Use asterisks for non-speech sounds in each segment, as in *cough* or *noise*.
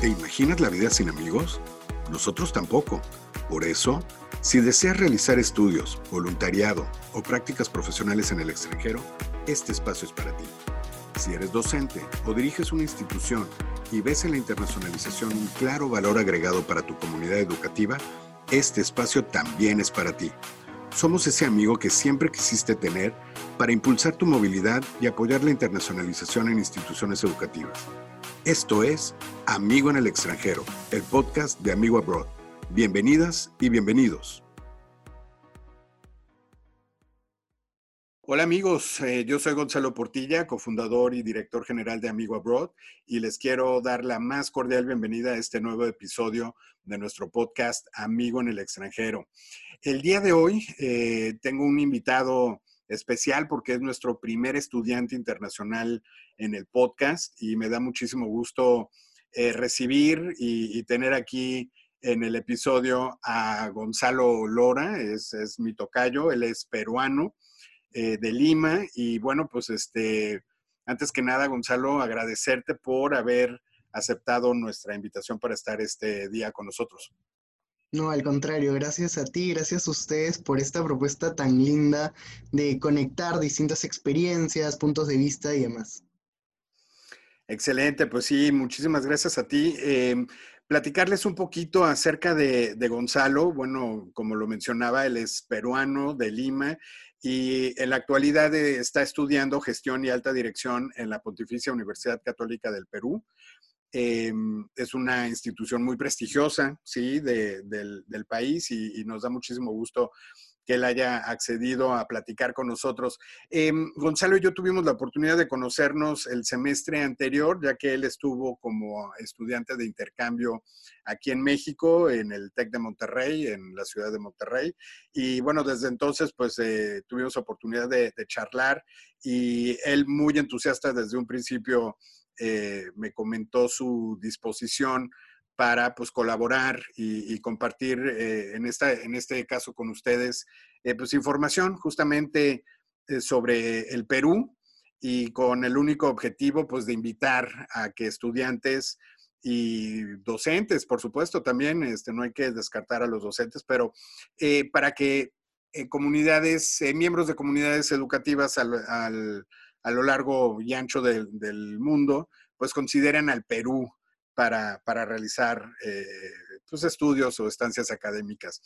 ¿Te imaginas la vida sin amigos? Nosotros tampoco. Por eso, si deseas realizar estudios, voluntariado o prácticas profesionales en el extranjero, este espacio es para ti. Si eres docente o diriges una institución y ves en la internacionalización un claro valor agregado para tu comunidad educativa, este espacio también es para ti. Somos ese amigo que siempre quisiste tener para impulsar tu movilidad y apoyar la internacionalización en instituciones educativas. Esto es Amigo en el extranjero, el podcast de Amigo Abroad. Bienvenidas y bienvenidos. Hola amigos, eh, yo soy Gonzalo Portilla, cofundador y director general de Amigo Abroad, y les quiero dar la más cordial bienvenida a este nuevo episodio de nuestro podcast Amigo en el extranjero. El día de hoy eh, tengo un invitado especial porque es nuestro primer estudiante internacional en el podcast y me da muchísimo gusto eh, recibir y, tener aquí en el episodio a Gonzalo Lora, es, mi tocayo, él es peruano eh, de Lima y bueno, pues este, antes que nada, Gonzalo, agradecerte por haber aceptado nuestra invitación para estar este día con nosotros. No, al contrario, gracias a ti, gracias a ustedes por esta propuesta tan linda de conectar distintas experiencias, puntos de vista y demás. Excelente, pues sí, muchísimas gracias a ti. Em, platicarles un poquito acerca de, Gonzalo. Bueno, como lo mencionaba, él es peruano de Lima y en la actualidad eh, está estudiando gestión y alta dirección en la Pontificia Universidad Católica del Perú. Em, es una institución muy prestigiosa, ¿sí? del, país y, nos da muchísimo gusto que él haya accedido a platicar con nosotros. Em, Gonzalo y yo tuvimos la oportunidad de conocernos el semestre anterior, ya que él estuvo como estudiante de intercambio aquí en México, en el TEC de Monterrey, en la ciudad de Monterrey. Y bueno, desde entonces, pues eh, tuvimos oportunidad de, de charlar y él muy entusiasta desde un principio eh, me comentó su disposición para pues, colaborar y, compartir eh, en, esta, en este caso con ustedes eh, pues, información justamente sobre el Perú y con el único objetivo pues, de invitar a que estudiantes y docentes, por supuesto, también, este, no hay que descartar a los docentes, pero para que comunidades, miembros de comunidades educativas al a lo largo y ancho del mundo, pues consideran al Perú para, realizar eh, pues, estudios o estancias académicas.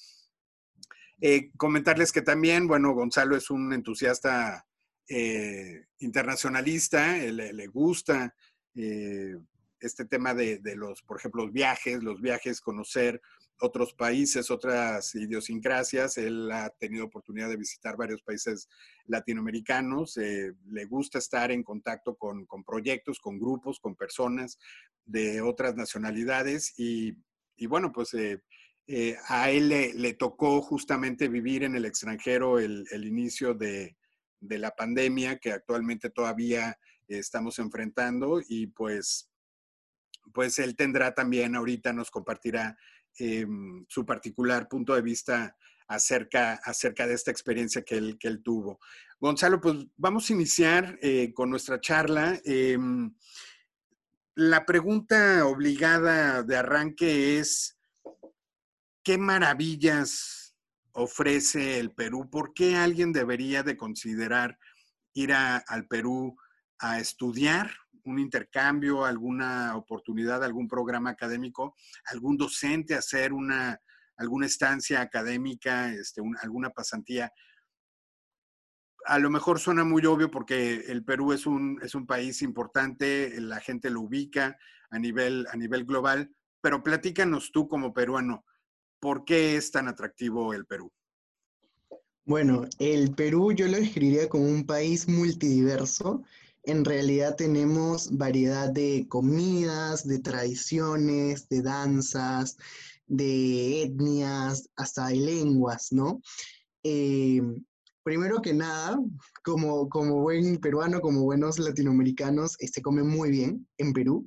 Eh, comentarles que también, bueno, Gonzalo es un entusiasta eh, internacionalista, le, le gusta este tema de, los, por ejemplo, los viajes, los viajes, conocer otros países, otras idiosincrasias. Él ha tenido oportunidad de visitar varios países latinoamericanos. Eh, le gusta estar en contacto con, proyectos, con grupos, con personas de otras nacionalidades. Y, bueno, pues eh, eh, a él le, tocó justamente vivir en el extranjero el, inicio de, de, la pandemia que actualmente todavía estamos enfrentando y pues pues él tendrá también ahorita nos compartirá Em, su particular punto de vista acerca, acerca de esta experiencia que él, que él tuvo. Gonzalo, pues vamos a iniciar eh, con nuestra charla. Em, la pregunta obligada de arranque es, ¿qué maravillas ofrece el Perú? ¿Por qué alguien debería de considerar ir al Perú a estudiar un intercambio, alguna oportunidad, algún programa académico, algún docente hacer una, alguna estancia académica, este, alguna pasantía. A lo mejor suena muy obvio porque el Perú es un, es un país importante, la gente lo ubica a nivel, a nivel global, pero platícanos tú como peruano, ¿por qué es tan atractivo el Perú? Bueno, el Perú yo lo describiría como un país multidiverso en realidad tenemos variedad de comidas, de tradiciones, de danzas, de etnias, hasta de lenguas, ¿no? Eh, primero que nada, como, como buen peruano, como buenos latinoamericanos, se este, come muy bien en Perú.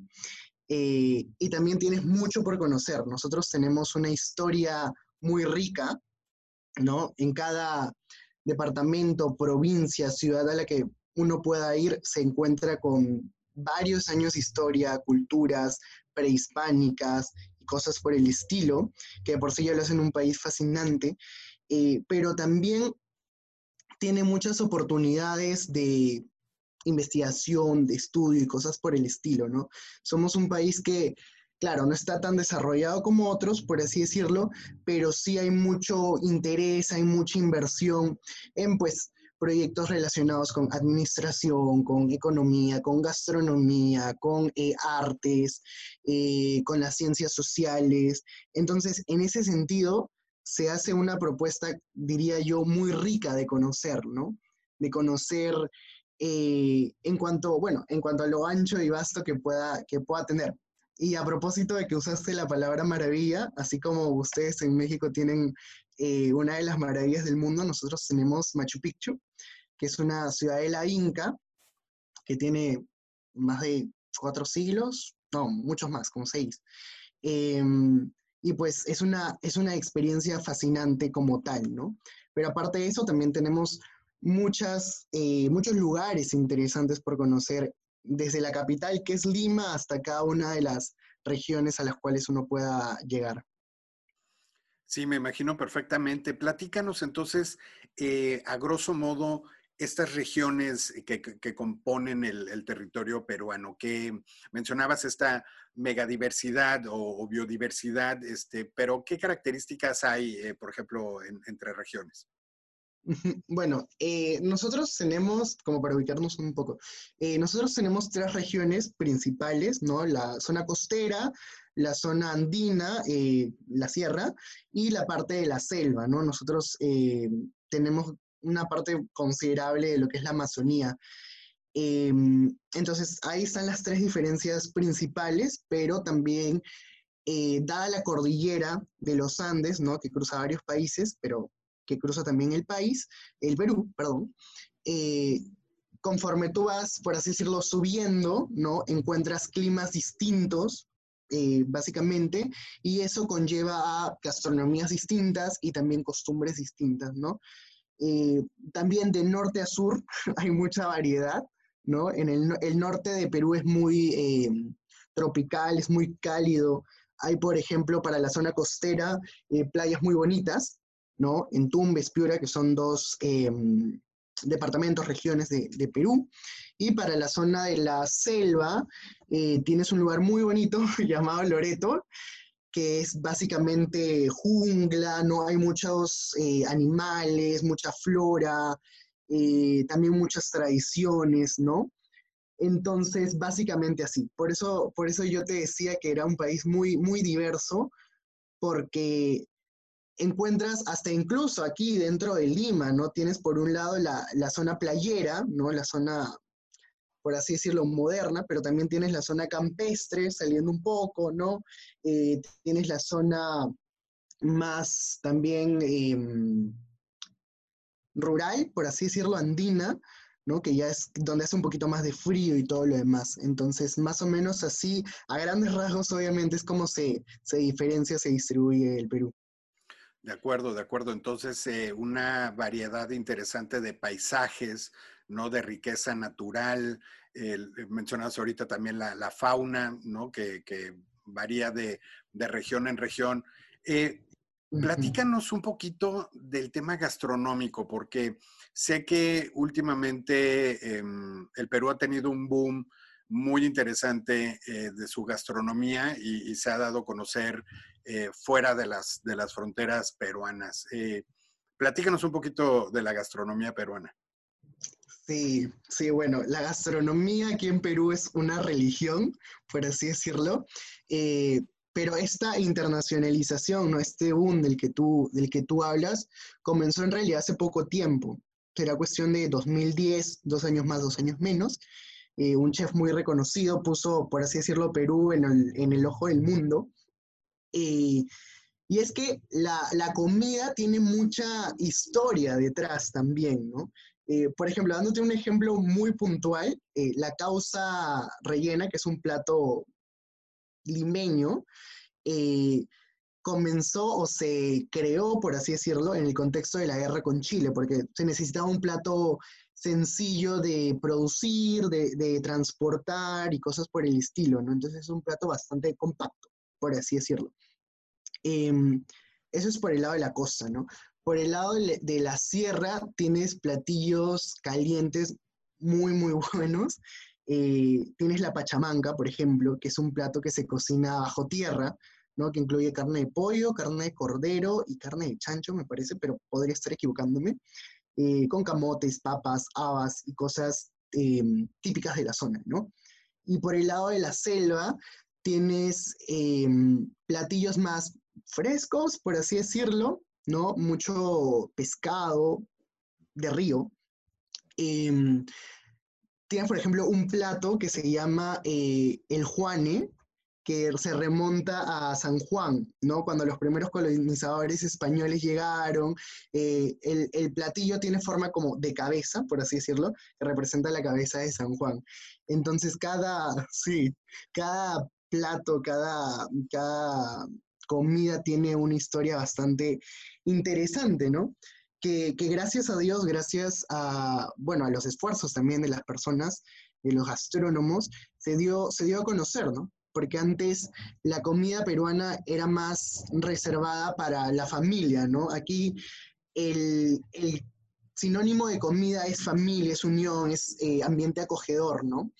Eh, y también tienes mucho por conocer. Nosotros tenemos una historia muy rica, ¿no? En cada departamento, provincia, ciudad a la que uno pueda ir, se encuentra con varios años de historia, culturas prehispánicas y cosas por el estilo, que por sí ya lo hacen un país fascinante, eh, pero también tiene muchas oportunidades de investigación, de estudio y cosas por el estilo, ¿no? Somos un país que, claro, no está tan desarrollado como otros, por así decirlo, pero sí hay mucho interés, hay mucha inversión en, pues, proyectos relacionados con administración, con economía, con gastronomía, con eh, artes, eh, con las ciencias sociales. Entonces, en ese sentido, se hace una propuesta, diría yo, muy rica de conocer, ¿no? De conocer eh, en cuanto, bueno, en cuanto a lo ancho y vasto que pueda, que pueda tener. Y a propósito de que usaste la palabra maravilla, así como ustedes en México tienen eh, una de las maravillas del mundo, nosotros tenemos Machu Picchu, que es una ciudadela inca que tiene más de cuatro siglos, no, muchos más, como seis. Em, y pues es una, es una experiencia fascinante como tal, ¿no? Pero aparte de eso, también tenemos muchas, eh, muchos lugares interesantes por conocer, desde la capital, que es Lima, hasta cada una de las regiones a las cuales uno pueda llegar. Sí, me imagino perfectamente. Platícanos entonces, eh, a grosso modo, estas regiones que, componen el, territorio peruano, que mencionabas esta megadiversidad o, biodiversidad, este, pero ¿qué características hay, eh, por ejemplo, entre regiones? Bueno, eh, nosotros tenemos, como para ubicarnos un poco, eh, nosotros tenemos tres regiones principales, ¿no? La zona costera, la zona andina, la sierra, y la parte de la selva, ¿no? Nosotros tenemos una parte considerable de lo que es la Amazonía. Entonces, ahí están las tres diferencias principales, pero también, eh, dada la cordillera de los Andes, ¿no? que cruza varios países, pero que cruza también el país, el Perú, perdón, eh, conforme tú vas, por así decirlo, subiendo, ¿no? encuentras climas distintos, eh, básicamente, y eso conlleva a gastronomías distintas y también costumbres distintas, ¿no? Eh, también de norte a sur *laughs* hay mucha variedad, ¿no? En el, norte de Perú es muy eh, tropical, es muy cálido. Hay, por ejemplo, para la zona costera, playas muy bonitas, ¿no? En Tumbes, Piura, que son dos departamentos, regiones de, de, Perú. Y para la zona de la selva, tienes un lugar muy bonito *laughs* llamado Loreto, que es básicamente jungla, no hay muchos eh, animales, mucha flora, eh, también muchas tradiciones, ¿no? Entonces, básicamente así. Por eso, por eso yo te decía que era un país muy, muy diverso, porque encuentras hasta incluso aquí dentro de Lima, ¿no? Tienes por un lado la, la zona playera, ¿no? La zona por así decirlo, moderna, pero también tienes la zona campestre saliendo un poco, ¿no? Eh, tienes la zona más también em, rural, por así decirlo, andina, ¿no? Que ya es donde hace un poquito más de frío y todo lo demás. Entonces, más o menos así, a grandes rasgos, obviamente, es como se, se diferencia, se distribuye el Perú. De acuerdo, de acuerdo. Entonces, eh, una variedad interesante de paisajes, ¿no? De riqueza natural. Eh, mencionabas ahorita también la, fauna, ¿no? Que, varía de, región en región. Eh, platícanos un poquito del tema gastronómico, porque sé que últimamente em, el Perú ha tenido un boom muy interesante eh, de su gastronomía y, se ha dado a conocer fuera de las, de las fronteras peruanas. platícanos un poquito de la gastronomía peruana. Sí, sí, bueno, la gastronomía aquí en Perú es una religión, por así decirlo, eh, pero esta internacionalización, ¿no? este boom del que, tú, del que tú hablas, comenzó en realidad hace poco tiempo. Era cuestión de 2010, dos años más, dos años menos. Eh, un chef muy reconocido puso, por así decirlo, Perú en el, ojo del mundo. Eh, y es que la, la, comida tiene mucha historia detrás también, ¿no? Eh, por ejemplo, dándote un ejemplo muy puntual, eh, la causa rellena, que es un plato limeño, comenzó o se creó, por así decirlo, en el contexto de la guerra con Chile, porque se necesitaba un plato sencillo de producir, de, transportar y cosas por el estilo, ¿no? Entonces es un plato bastante compacto, por así decirlo. Em, eso es por el lado de la costa, ¿no? Por el lado de la sierra tienes platillos calientes muy, muy *laughs* buenos. Eh, tienes la pachamanca, por ejemplo, que es un plato que se cocina bajo tierra, ¿no? que incluye carne de pollo, carne de cordero y carne de chancho, me parece, pero podría estar equivocándome, eh, con camotes, papas, habas y cosas em, típicas de la zona. ¿no? Y por el lado de la selva tienes em, platillos más frescos, por así decirlo, ¿no? mucho pescado de río. Em, tienes, por ejemplo, un plato que se llama eh, el Juane, que se remonta a San Juan, ¿no? Cuando los primeros colonizadores españoles llegaron, eh, el, platillo tiene forma como de cabeza, por así decirlo, que representa la cabeza de San Juan. Entonces, cada, *laughs* sí, cada plato, cada, cada comida tiene una historia bastante interesante, ¿no? Que, que, gracias a Dios, gracias a, bueno, a los esfuerzos también de las personas, de los gastrónomos, se dio, se dio a conocer, ¿no? Porque antes la comida peruana era más reservada para la familia, ¿no? Aquí el, sinónimo de comida es familia, es unión, es eh, ambiente acogedor, ¿no?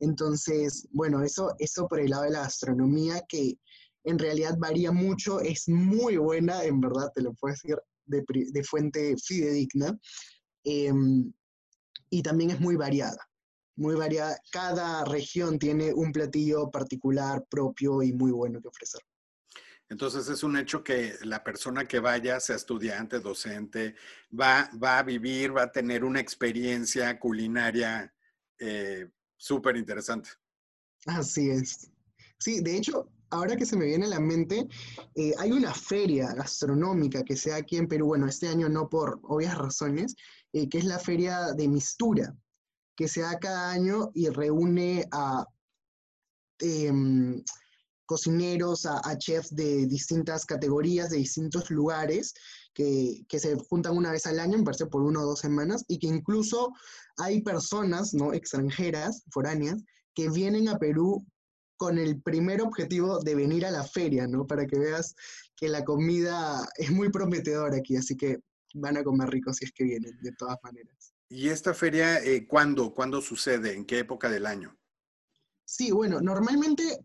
Entonces, bueno, eso, eso por el lado de la gastronomía que en realidad varía mucho, es muy buena, en verdad, te lo puedo decir de, fuente fidedigna, em, y también es muy variada muy variada. Cada región tiene un platillo particular, propio y muy bueno que ofrecer. Entonces es un hecho que la persona que vaya, sea estudiante, docente, va, va a vivir, va a tener una experiencia culinaria eh, súper interesante. Así es. Sí, de hecho, ahora que se me viene a la mente, eh, hay una feria gastronómica que sea aquí en Perú, bueno, este año no por obvias razones, eh, que es la feria de Mistura que se da cada año y reúne a em, cocineros, a, chefs de distintas categorías, de distintos lugares, que, se juntan una vez al año, me parece por una o dos semanas, y que incluso hay personas ¿no? extranjeras, foráneas, que vienen a Perú con el primer objetivo de venir a la feria, ¿no? Para que veas que la comida es muy prometedora aquí, así que van a comer rico si es que vienen, de todas maneras. ¿Y esta feria eh, ¿cuándo, cuándo sucede? ¿En qué época del año? Sí, bueno, normalmente,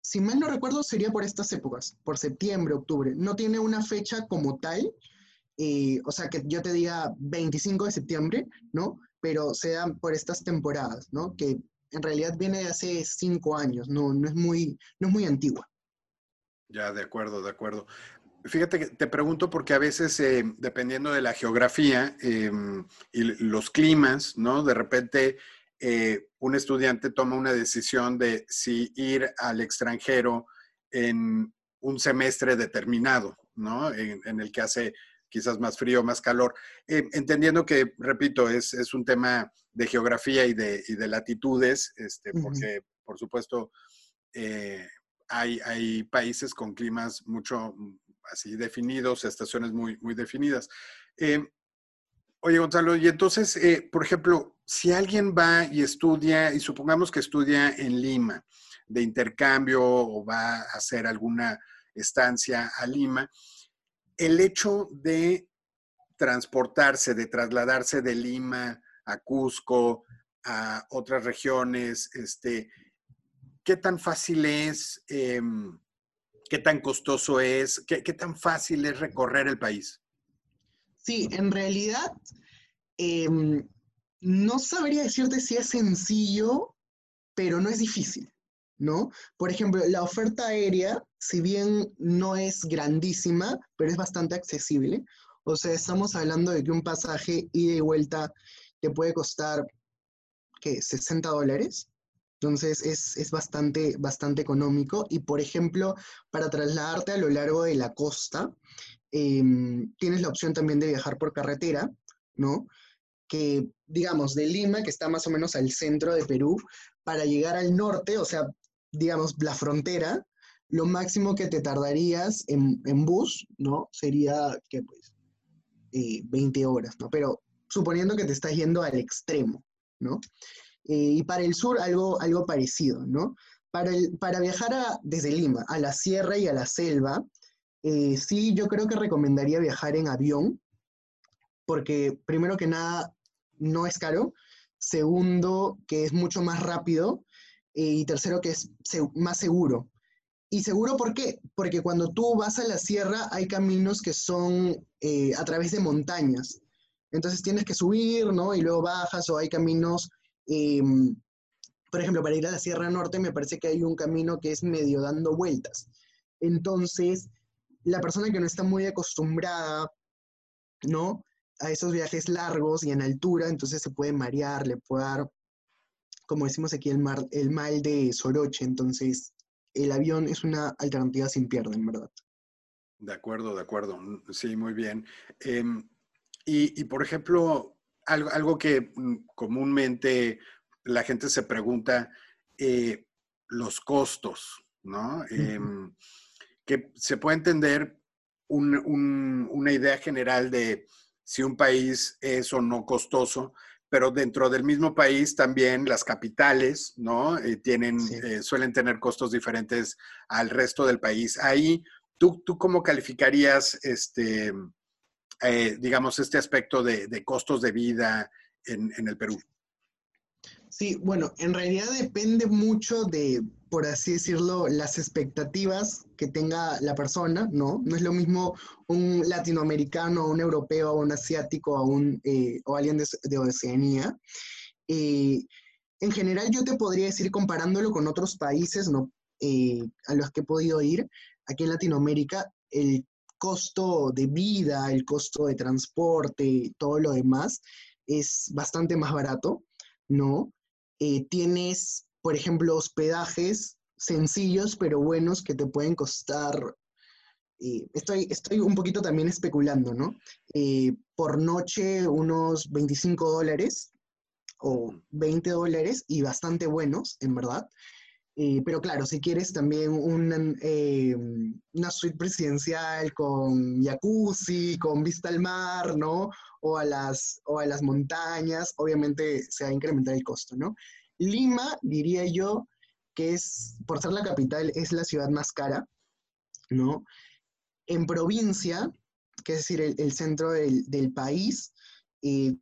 si mal no recuerdo, sería por estas épocas, por septiembre, octubre. No tiene una fecha como tal, eh, o sea, que yo te diga 25 de septiembre, ¿no? Pero se dan por estas temporadas, ¿no? Que en realidad viene de hace cinco años, no, no, es, muy, no es muy antigua. Ya, de acuerdo, de acuerdo. Fíjate que te pregunto porque a veces, eh, dependiendo de la geografía em, y los climas, ¿no? De repente, eh, un estudiante toma una decisión de si ir al extranjero en un semestre determinado, ¿no? En, el que hace quizás más frío, más calor. Eh, entendiendo que, repito, es, es, un tema de geografía y de, y de latitudes, este, porque, por supuesto, hay, hay, países con climas mucho así definidos, estaciones muy, muy definidas. Eh, oye, Gonzalo, y entonces, eh, por ejemplo, si alguien va y estudia, y supongamos que estudia en Lima, de intercambio o va a hacer alguna estancia a Lima, el hecho de transportarse, de trasladarse de Lima a Cusco, a otras regiones, este, ¿qué tan fácil es? Em, qué tan costoso es, qué, tan fácil es recorrer el país. Sí, en realidad em, no sabría decirte si es sencillo, pero no es difícil, ¿no? Por ejemplo, la oferta aérea, si bien no es grandísima, pero es bastante accesible. O sea, estamos hablando de que un pasaje ida y vuelta te puede costar, ¿qué? 60 dólares. Entonces es, bastante, bastante económico y, por ejemplo, para trasladarte a lo largo de la costa, em, tienes la opción también de viajar por carretera, ¿no? Que, digamos, de Lima, que está más o menos al centro de Perú, para llegar al norte, o sea, digamos, la frontera, lo máximo que te tardarías en, bus, ¿no? Sería, ¿qué pues? 20 eh, horas, ¿no? Pero suponiendo que te estás yendo al extremo, ¿no? Eh, y para el sur algo, algo parecido, ¿no? Para, para viajar desde Lima a la sierra y a la selva, eh, sí, yo creo que recomendaría viajar en avión, porque primero que nada no es caro, segundo que es mucho más rápido eh, y tercero que es más seguro. ¿Y seguro por qué? Porque cuando tú vas a la sierra hay caminos que son a través de montañas. Entonces tienes que subir, ¿no? Y luego bajas o hay caminos Em, por ejemplo, para ir a la Sierra Norte me parece que hay un camino que es medio dando vueltas. Entonces, la persona que no está muy acostumbrada, ¿no? A esos viajes largos y en altura, entonces se puede marear, le puede dar, como decimos aquí, el, mar, el mal de Soroche. Entonces, el avión es una alternativa sin pierde, en verdad. De acuerdo, de acuerdo. Sí, muy bien. Em, y, y, por ejemplo, algo, que mm, comúnmente la gente se pregunta, eh, los costos, ¿no? Em, que se puede entender una idea general de si un país es o no costoso, pero dentro del mismo país también las capitales, ¿no? Eh, tienen, eh, suelen tener costos diferentes al resto del país. Ahí, ¿tú, tú cómo calificarías este, eh, digamos, este aspecto de, costos de vida en, el Perú? Sí, bueno, en realidad depende mucho de, por así decirlo, las expectativas que tenga la persona, ¿no? No es lo mismo un latinoamericano, un europeo, un asiático, un, eh, o alguien de, Oceanía. Eh, en general, yo te podría decir, comparándolo con otros países, ¿no? a los que he podido ir, aquí en Latinoamérica, el costo de vida, el costo de transporte, todo lo demás, es bastante más barato, ¿no? Eh, tienes, por ejemplo, hospedajes sencillos pero buenos que te pueden costar, eh, estoy, estoy un poquito también especulando, ¿no? Eh, por noche unos 25 dólares o 20 dólares y bastante buenos, en verdad. Eh, pero claro, si quieres también eh, una suite presidencial con jacuzzi, con vista al mar, ¿no? O a, las, o a las montañas, obviamente se va a incrementar el costo, ¿no? Lima, diría yo, que es, por ser la capital, es la ciudad más cara, ¿no? En provincia, que es decir, el, centro del, país, eh,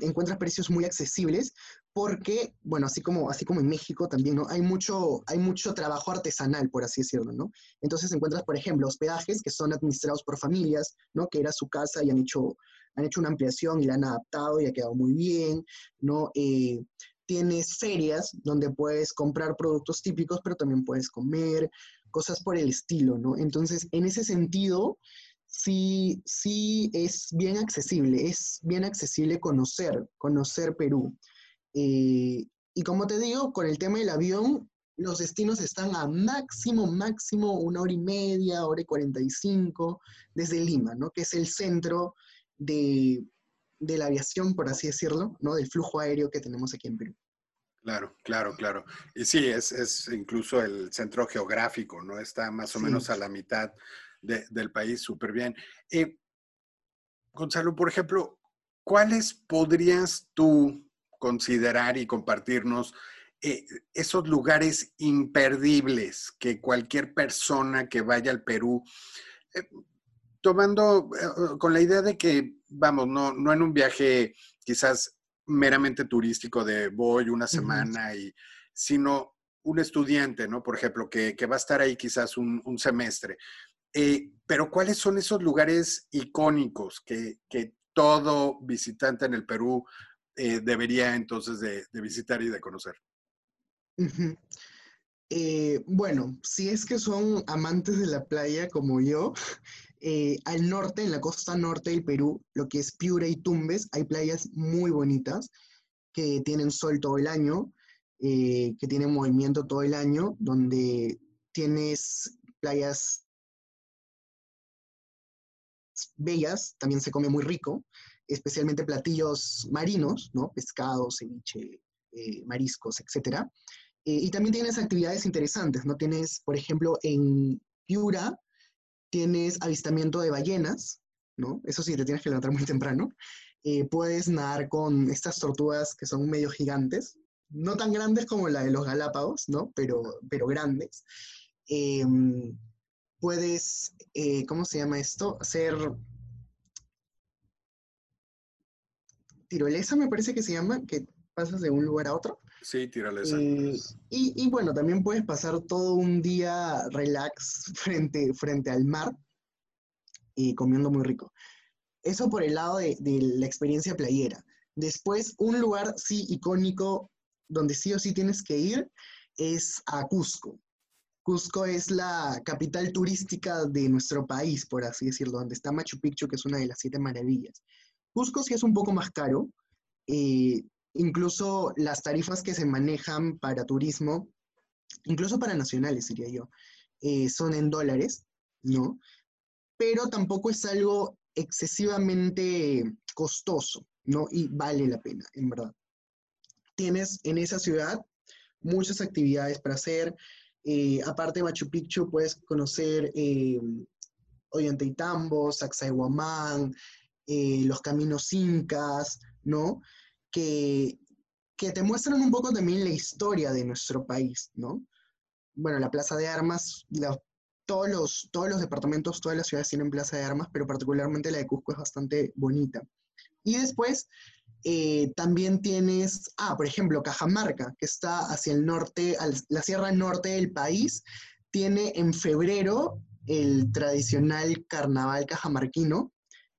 encuentras precios muy accesibles, porque, bueno, así como, así como en México también, ¿no? Hay mucho, hay mucho trabajo artesanal, por así decirlo, ¿no? Entonces encuentras, por ejemplo, hospedajes que son administrados por familias, ¿no? Que era su casa y han hecho, han hecho una ampliación y la han adaptado y ha quedado muy bien, ¿no? Eh, tienes ferias donde puedes comprar productos típicos, pero también puedes comer, cosas por el estilo, ¿no? Entonces, en ese sentido, sí, sí es bien accesible, es bien accesible conocer, conocer Perú. Y como te digo, con el tema del avión, los destinos están a máximo, máximo una hora y media, hora y cuarenta y cinco, desde Lima, ¿no? Que es el centro de, la aviación, por así decirlo, ¿no? Del flujo aéreo que tenemos aquí en Perú. Claro, claro, claro. Y sí, es, incluso el centro geográfico, ¿no? Está más o menos a la mitad del país, súper bien. Eh, Gonzalo, por ejemplo, ¿cuáles podrías tú considerar y compartirnos eh, esos lugares imperdibles que cualquier persona que vaya al Perú, eh, tomando eh, con la idea de que, vamos, no, no en un viaje quizás meramente turístico de voy una semana, y, sino un estudiante, ¿no? Por ejemplo, que, va a estar ahí quizás un, semestre. pero ¿cuáles son esos lugares icónicos que, que todo visitante en el Perú eh, debería entonces de, visitar y de conocer? Eh, bueno, si es que son amantes de la playa como yo, *laughs* eh, al norte, en la costa norte del Perú, lo que es Piura y Tumbes, hay playas muy bonitas que tienen sol todo el año, que tienen movimiento todo el año, donde tienes playas bellas, también se come muy rico, especialmente platillos marinos, ¿no? Pescado, ceviche, eh, mariscos, etc. Eh, y también tienes actividades interesantes, ¿no? Tienes, por ejemplo, en Piura, tienes avistamiento de ballenas, ¿no? Eso sí, te tienes que levantar muy temprano. Eh, puedes nadar con estas tortugas que son medio gigantes, no tan grandes como la de los Galápagos, ¿no? Pero, pero grandes. Em, puedes, eh, ¿cómo se llama esto? Hacer tirolesa, me parece que se llama, que pasas de un lugar a otro. Sí, tirolesa. Eh, y, bueno, también puedes pasar todo un día relax frente, frente al mar y comiendo muy rico. Eso por el lado de, de la experiencia playera. Después, un lugar sí icónico donde sí o sí tienes que ir es a Cusco. Cusco es la capital turística de nuestro país, por así decirlo, donde está Machu Picchu, que es una de las siete maravillas. Cusco sí es un poco más caro. Eh, incluso las tarifas que se manejan para turismo, incluso para nacionales, diría yo, eh, son en dólares, ¿no? Pero tampoco es algo excesivamente costoso, ¿no? Y vale la pena, en verdad. Tienes en esa ciudad muchas actividades para hacer. Eh, aparte de Machu Picchu, puedes conocer eh, Ollantaytambo, Sacsayhuamán, eh, los caminos incas, ¿no? Que, que te muestran un poco también la historia de nuestro país, ¿no? Bueno, la Plaza de Armas, todos, los, todos los departamentos, todas las ciudades tienen Plaza de Armas, pero particularmente la de Cusco es bastante bonita. Y después eh, también tienes, ah, por ejemplo, Cajamarca, que está hacia el norte, la sierra norte del país, tiene en febrero el tradicional carnaval cajamarquino,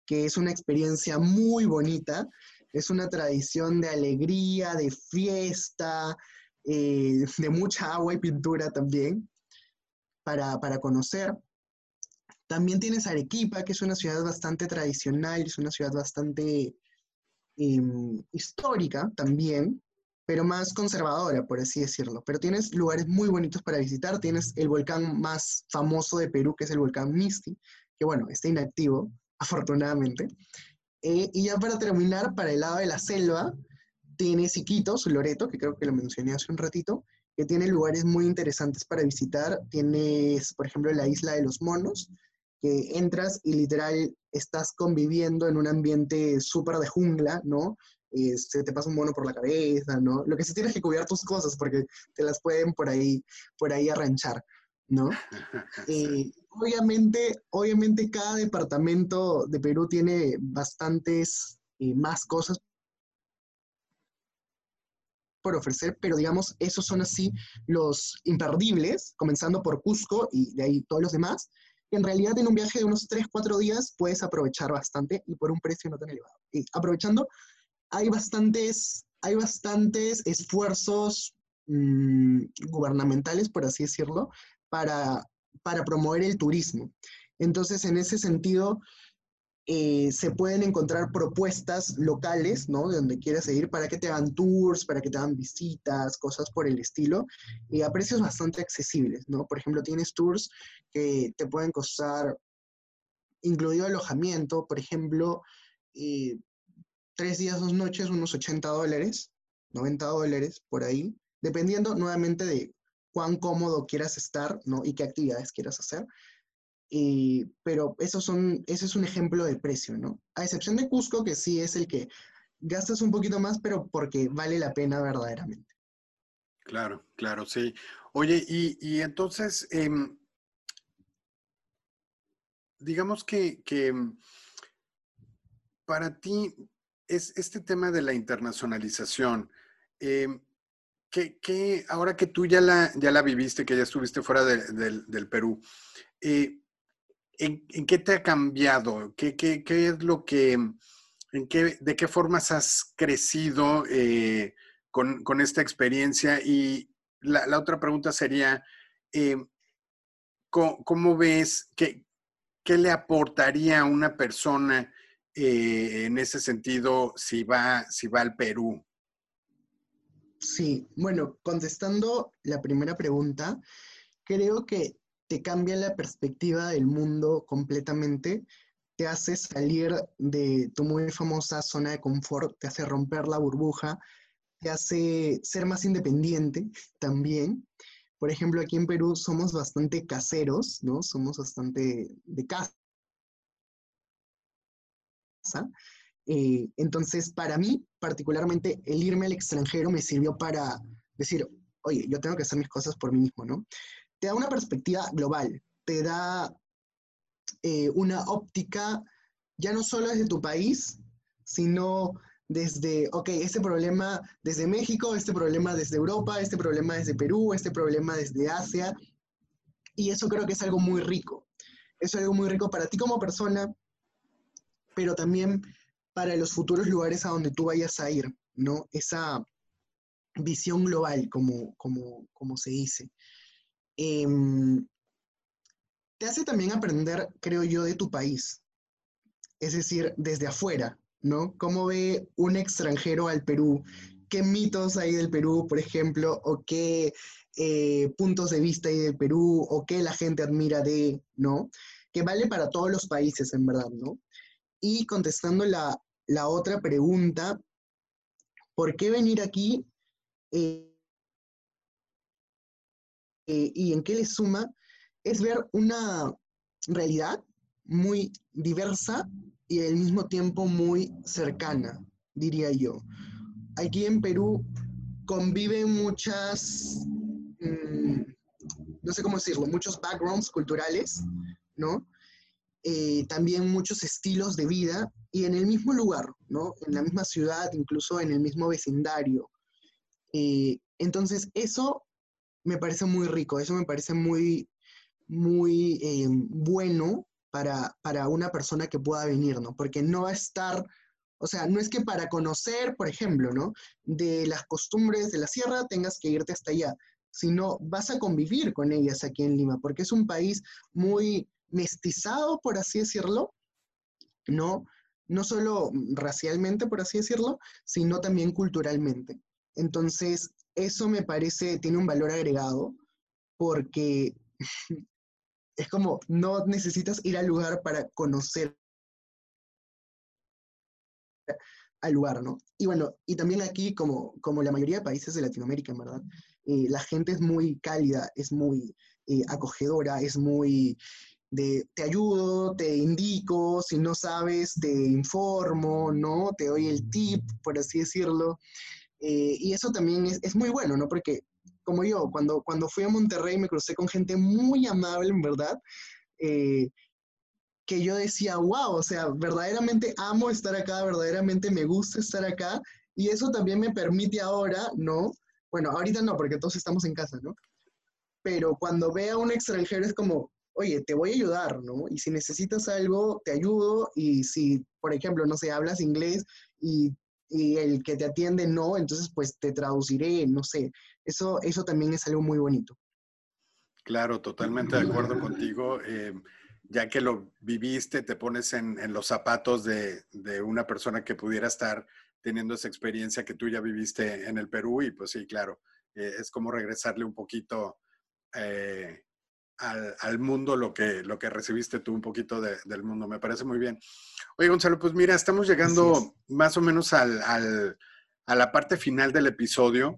que es una experiencia muy bonita, es una tradición de alegría, de fiesta, eh, de mucha agua y pintura también, para, para conocer. También tienes Arequipa, que es una ciudad bastante tradicional, es una ciudad bastante Em, histórica también, pero más conservadora, por así decirlo. Pero tienes lugares muy bonitos para visitar. Tienes el volcán más famoso de Perú, que es el volcán Misti, que bueno, está inactivo, afortunadamente. Eh, y ya para terminar, para el lado de la selva, tienes Iquitos, Loreto, que creo que lo mencioné hace un ratito, que tiene lugares muy interesantes para visitar. Tienes, por ejemplo, la isla de los monos, que entras y literal estás conviviendo en un ambiente súper de jungla, ¿no? Eh, se te pasa un mono por la cabeza, ¿no? Lo que sí tienes que cuidar tus cosas porque te las pueden por ahí, por ahí arranchar, ¿no? *laughs* Eh, obviamente, obviamente cada departamento de Perú tiene bastantes eh, más cosas por ofrecer, pero digamos, esos son así los imperdibles, comenzando por Cusco y de ahí todos los demás en realidad en un viaje de unos 3, 4 días puedes aprovechar bastante y por un precio no tan elevado. Y aprovechando, hay bastantes, hay bastantes esfuerzos mm, gubernamentales, por así decirlo, para, para promover el turismo. Entonces, en ese sentido, eh, se pueden encontrar propuestas locales, ¿no? De donde quieras ir para que te hagan tours, para que te hagan visitas, cosas por el estilo, y a precios bastante accesibles, ¿no? Por ejemplo, tienes tours que te pueden costar, incluido alojamiento, por ejemplo, eh, tres días, dos noches, unos 80 dólares, 90 dólares, por ahí, dependiendo nuevamente de cuán cómodo quieras estar, ¿no? Y qué actividades quieras hacer pero esos son, ese es un ejemplo de precio, ¿no? A excepción de Cusco, que sí es el que gastas un poquito más, pero porque vale la pena verdaderamente. Claro, claro, sí. Oye, y, entonces, em, digamos que, em, para ti es este tema de la internacionalización. Eh, que, ahora que tú ya la, ya la viviste, que ya estuviste fuera del Perú, eh, ¿en, qué te ha cambiado? ¿Qué, es lo que, en qué, de qué formas has crecido eh, con, esta experiencia? Y la, otra pregunta sería, eh, ¿cómo, ves, qué, le aportaría a una persona eh, en ese sentido si va, si va al Perú? Sí, bueno, contestando la primera pregunta, creo que te cambia la perspectiva del mundo completamente, te hace salir de tu muy famosa zona de confort, te hace romper la burbuja, te hace ser más independiente también. Por ejemplo, aquí en Perú somos bastante caseros, ¿no? Somos bastante de casa Eh, entonces, para mí, particularmente, el irme al extranjero me sirvió para decir, oye, yo tengo que hacer mis cosas por mí mismo, ¿no? Te da una perspectiva global, te da eh, una óptica ya no solo desde tu país, sino desde, ok, este problema desde México, este problema desde Europa, este problema desde Perú, este problema desde Asia. Y eso creo que es algo muy rico. Es algo muy rico para ti como persona, pero también para los futuros lugares a donde tú vayas a ir, ¿no? Esa visión global, como, como, como se dice. Em, te hace también aprender, creo yo, de tu país. Es decir, desde afuera, ¿no? ¿Cómo ve un extranjero al Perú? ¿Qué mitos hay del Perú, por ejemplo? ¿O qué eh, puntos de vista hay del Perú? ¿O qué la gente admira de, ¿no? Que vale para todos los países, en verdad, ¿no? Y contestando la, otra pregunta, ¿por qué venir aquí? Eh, eh, ¿Y en qué le suma? Es ver una realidad muy diversa y al mismo tiempo muy cercana, diría yo. Aquí en Perú conviven muchas, mm, no sé cómo decirlo, muchos backgrounds culturales, ¿no? Eh, también muchos estilos de vida y en el mismo lugar, ¿no? En la misma ciudad, incluso en el mismo vecindario. Eh, entonces, eso me parece muy rico, eso me parece muy, muy eh, bueno para, una persona que pueda venir, ¿no? Porque no va a estar, o sea, no es que para conocer, por ejemplo, ¿no? De las costumbres de la sierra tengas que irte hasta allá, sino vas a convivir con ellas aquí en Lima, porque es un país muy mestizado, por así decirlo, ¿no? No solo racialmente, por así decirlo, sino también culturalmente. Entonces, eso me parece, tiene un valor agregado, porque *laughs* es como, no necesitas ir al lugar para conocer al lugar, ¿no? Y bueno, y también aquí, como, como la mayoría de países de Latinoamérica, en verdad, eh, la gente es muy cálida, es muy eh, acogedora, es muy de te ayudo, te indico, si no sabes, te informo, ¿no? Te doy el tip, por así decirlo. Eh, y eso también es, es, muy bueno, ¿no? Porque como yo, cuando, cuando fui a Monterrey me crucé con gente muy amable, en verdad, eh, que yo decía, wow, o sea, verdaderamente amo estar acá, verdaderamente me gusta estar acá, y eso también me permite ahora, ¿no? Bueno, ahorita no, porque todos estamos en casa, ¿no? Pero cuando vea a un extranjero es como, oye, te voy a ayudar, ¿no? Y si necesitas algo, te ayudo, y si, por ejemplo, no sé, hablas inglés y y el que te atiende no, entonces pues te traduciré, no sé. Eso, eso también es algo muy bonito. Claro, totalmente de acuerdo contigo. Eh, ya que lo viviste, te pones en, los zapatos de, una persona que pudiera estar teniendo esa experiencia que tú ya viviste en el Perú y pues sí, claro, eh, es como regresarle un poquito eh, al, mundo lo que, lo que recibiste tú un poquito del mundo. Me parece muy bien. Oye, Gonzalo, pues mira, estamos llegando más o menos al, a la parte final del episodio.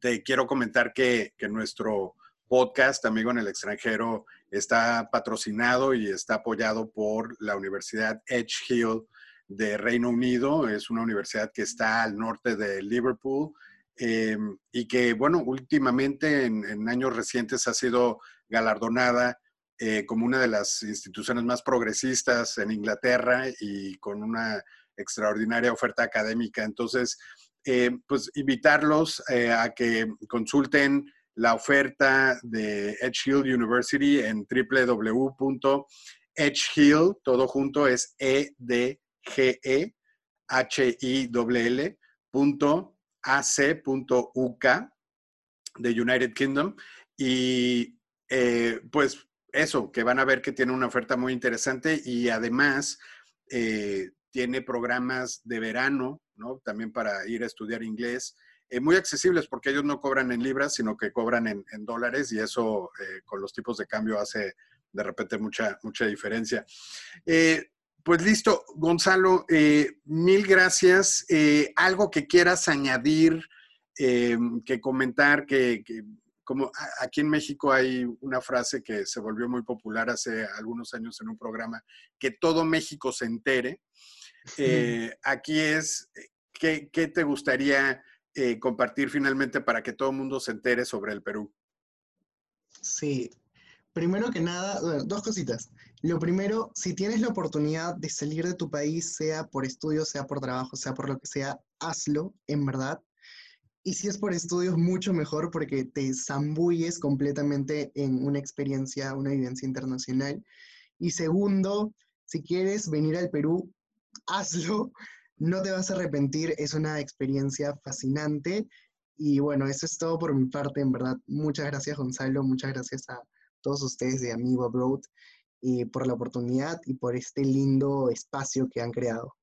Te quiero comentar que, que nuestro podcast, Amigo en el extranjero, está patrocinado y está apoyado por la Universidad Edge Hill de Reino Unido. Es una universidad que está al norte de Liverpool Em, y que, bueno, últimamente en, años recientes ha sido galardonada eh, como una de las instituciones más progresistas en Inglaterra y con una extraordinaria oferta académica. Entonces, eh, pues invitarlos eh, a que consulten la oferta de Edge Hill University en www.edgehill, todo junto es E D G E H I L L ac.uk de United Kingdom. Y eh, pues eso, que van a ver que tiene una oferta muy interesante y además eh, tiene programas de verano, ¿no? También para ir a estudiar inglés. Eh, muy accesibles porque ellos no cobran en libras, sino que cobran en, dólares y eso con los tipos de cambio hace de repente mucha, mucha diferencia. Pues listo, Gonzalo, eh, mil gracias. Eh, algo que quieras añadir, eh, que comentar, que, como aquí en México hay una frase que se volvió muy popular hace algunos años en un programa, que todo México se entere. Eh, aquí es, ¿qué, te gustaría eh, compartir finalmente para que todo el mundo se entere sobre el Perú? Sí, primero que nada, dos cositas. Lo primero, si tienes la oportunidad de salir de tu país, sea por estudios, sea por trabajo, sea por lo que sea, hazlo, en verdad. Y si es por estudios, mucho mejor porque te zambulles completamente en una experiencia, una vivencia internacional. Y segundo, si quieres venir al Perú, hazlo, no te vas a arrepentir, es una experiencia fascinante. Y bueno, eso es todo por mi parte, en verdad. Muchas gracias, Gonzalo, muchas gracias a todos ustedes de Amigo Abroad y por la oportunidad y por este lindo espacio que han creado.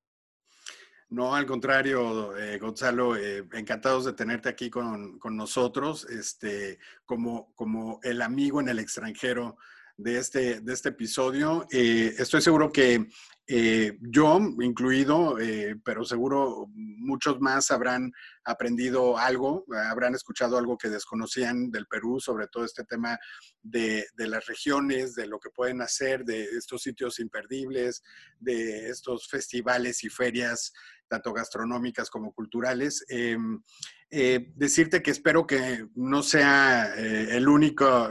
No, al contrario, eh, Gonzalo, eh, encantados de tenerte aquí con, con, nosotros, este, como, como el amigo en el extranjero de este, de este episodio. Eh, estoy seguro que eh, yo, incluido, pero seguro muchos más habrán aprendido algo, habrán escuchado algo que desconocían del Perú, sobre todo este tema de, de las regiones, de lo que pueden hacer, de estos sitios imperdibles, de estos festivales y ferias, tanto gastronómicas como culturales. Em, decirte que espero que no sea el único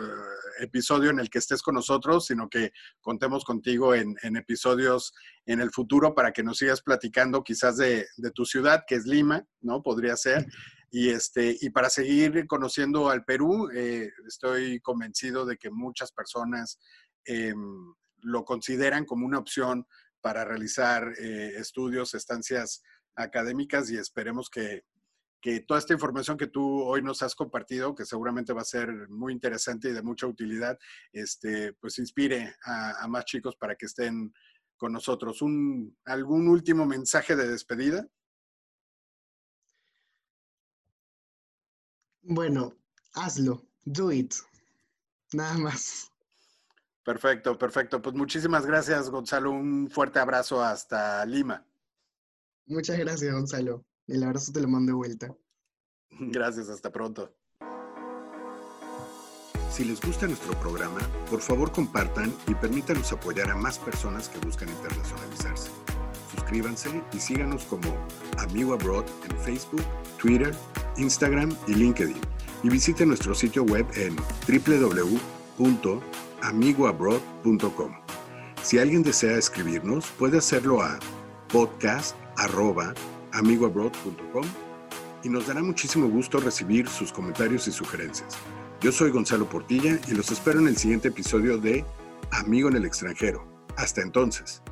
episodio en el que estés con nosotros, sino que contemos contigo en, episodios en el futuro para que nos sigas platicando quizás de, tu ciudad, que es Lima, ¿no? Podría ser. Y, este, y para seguir conociendo al Perú, eh, estoy convencido de que muchas personas em, lo consideran como una opción para realizar eh, estudios, estancias académicas y esperemos que, que toda esta información que tú hoy nos has compartido, que seguramente va a ser muy interesante y de mucha utilidad, este, pues inspire a, más chicos para que estén con nosotros. Un, ¿Algún último mensaje de despedida? Bueno, hazlo, do it, nada más. Perfecto, perfecto. Pues muchísimas gracias, Gonzalo. Un fuerte abrazo hasta Lima. Muchas gracias, Gonzalo. El abrazo te lo mando de vuelta. Gracias, hasta pronto. Si les gusta nuestro programa, por favor compartan y permítanos apoyar a más personas que buscan internacionalizarse. Suscríbanse y síganos como Amigo Abroad en Facebook, Twitter, Instagram y LinkedIn. Y visiten nuestro sitio web en www.amigoabroad.com. Si alguien desea escribirnos, puede hacerlo a podcast@ amigoabroad.com y nos dará muchísimo gusto recibir sus comentarios y sugerencias. Yo soy Gonzalo Portilla y los espero en el siguiente episodio de Amigo en el extranjero. Hasta entonces.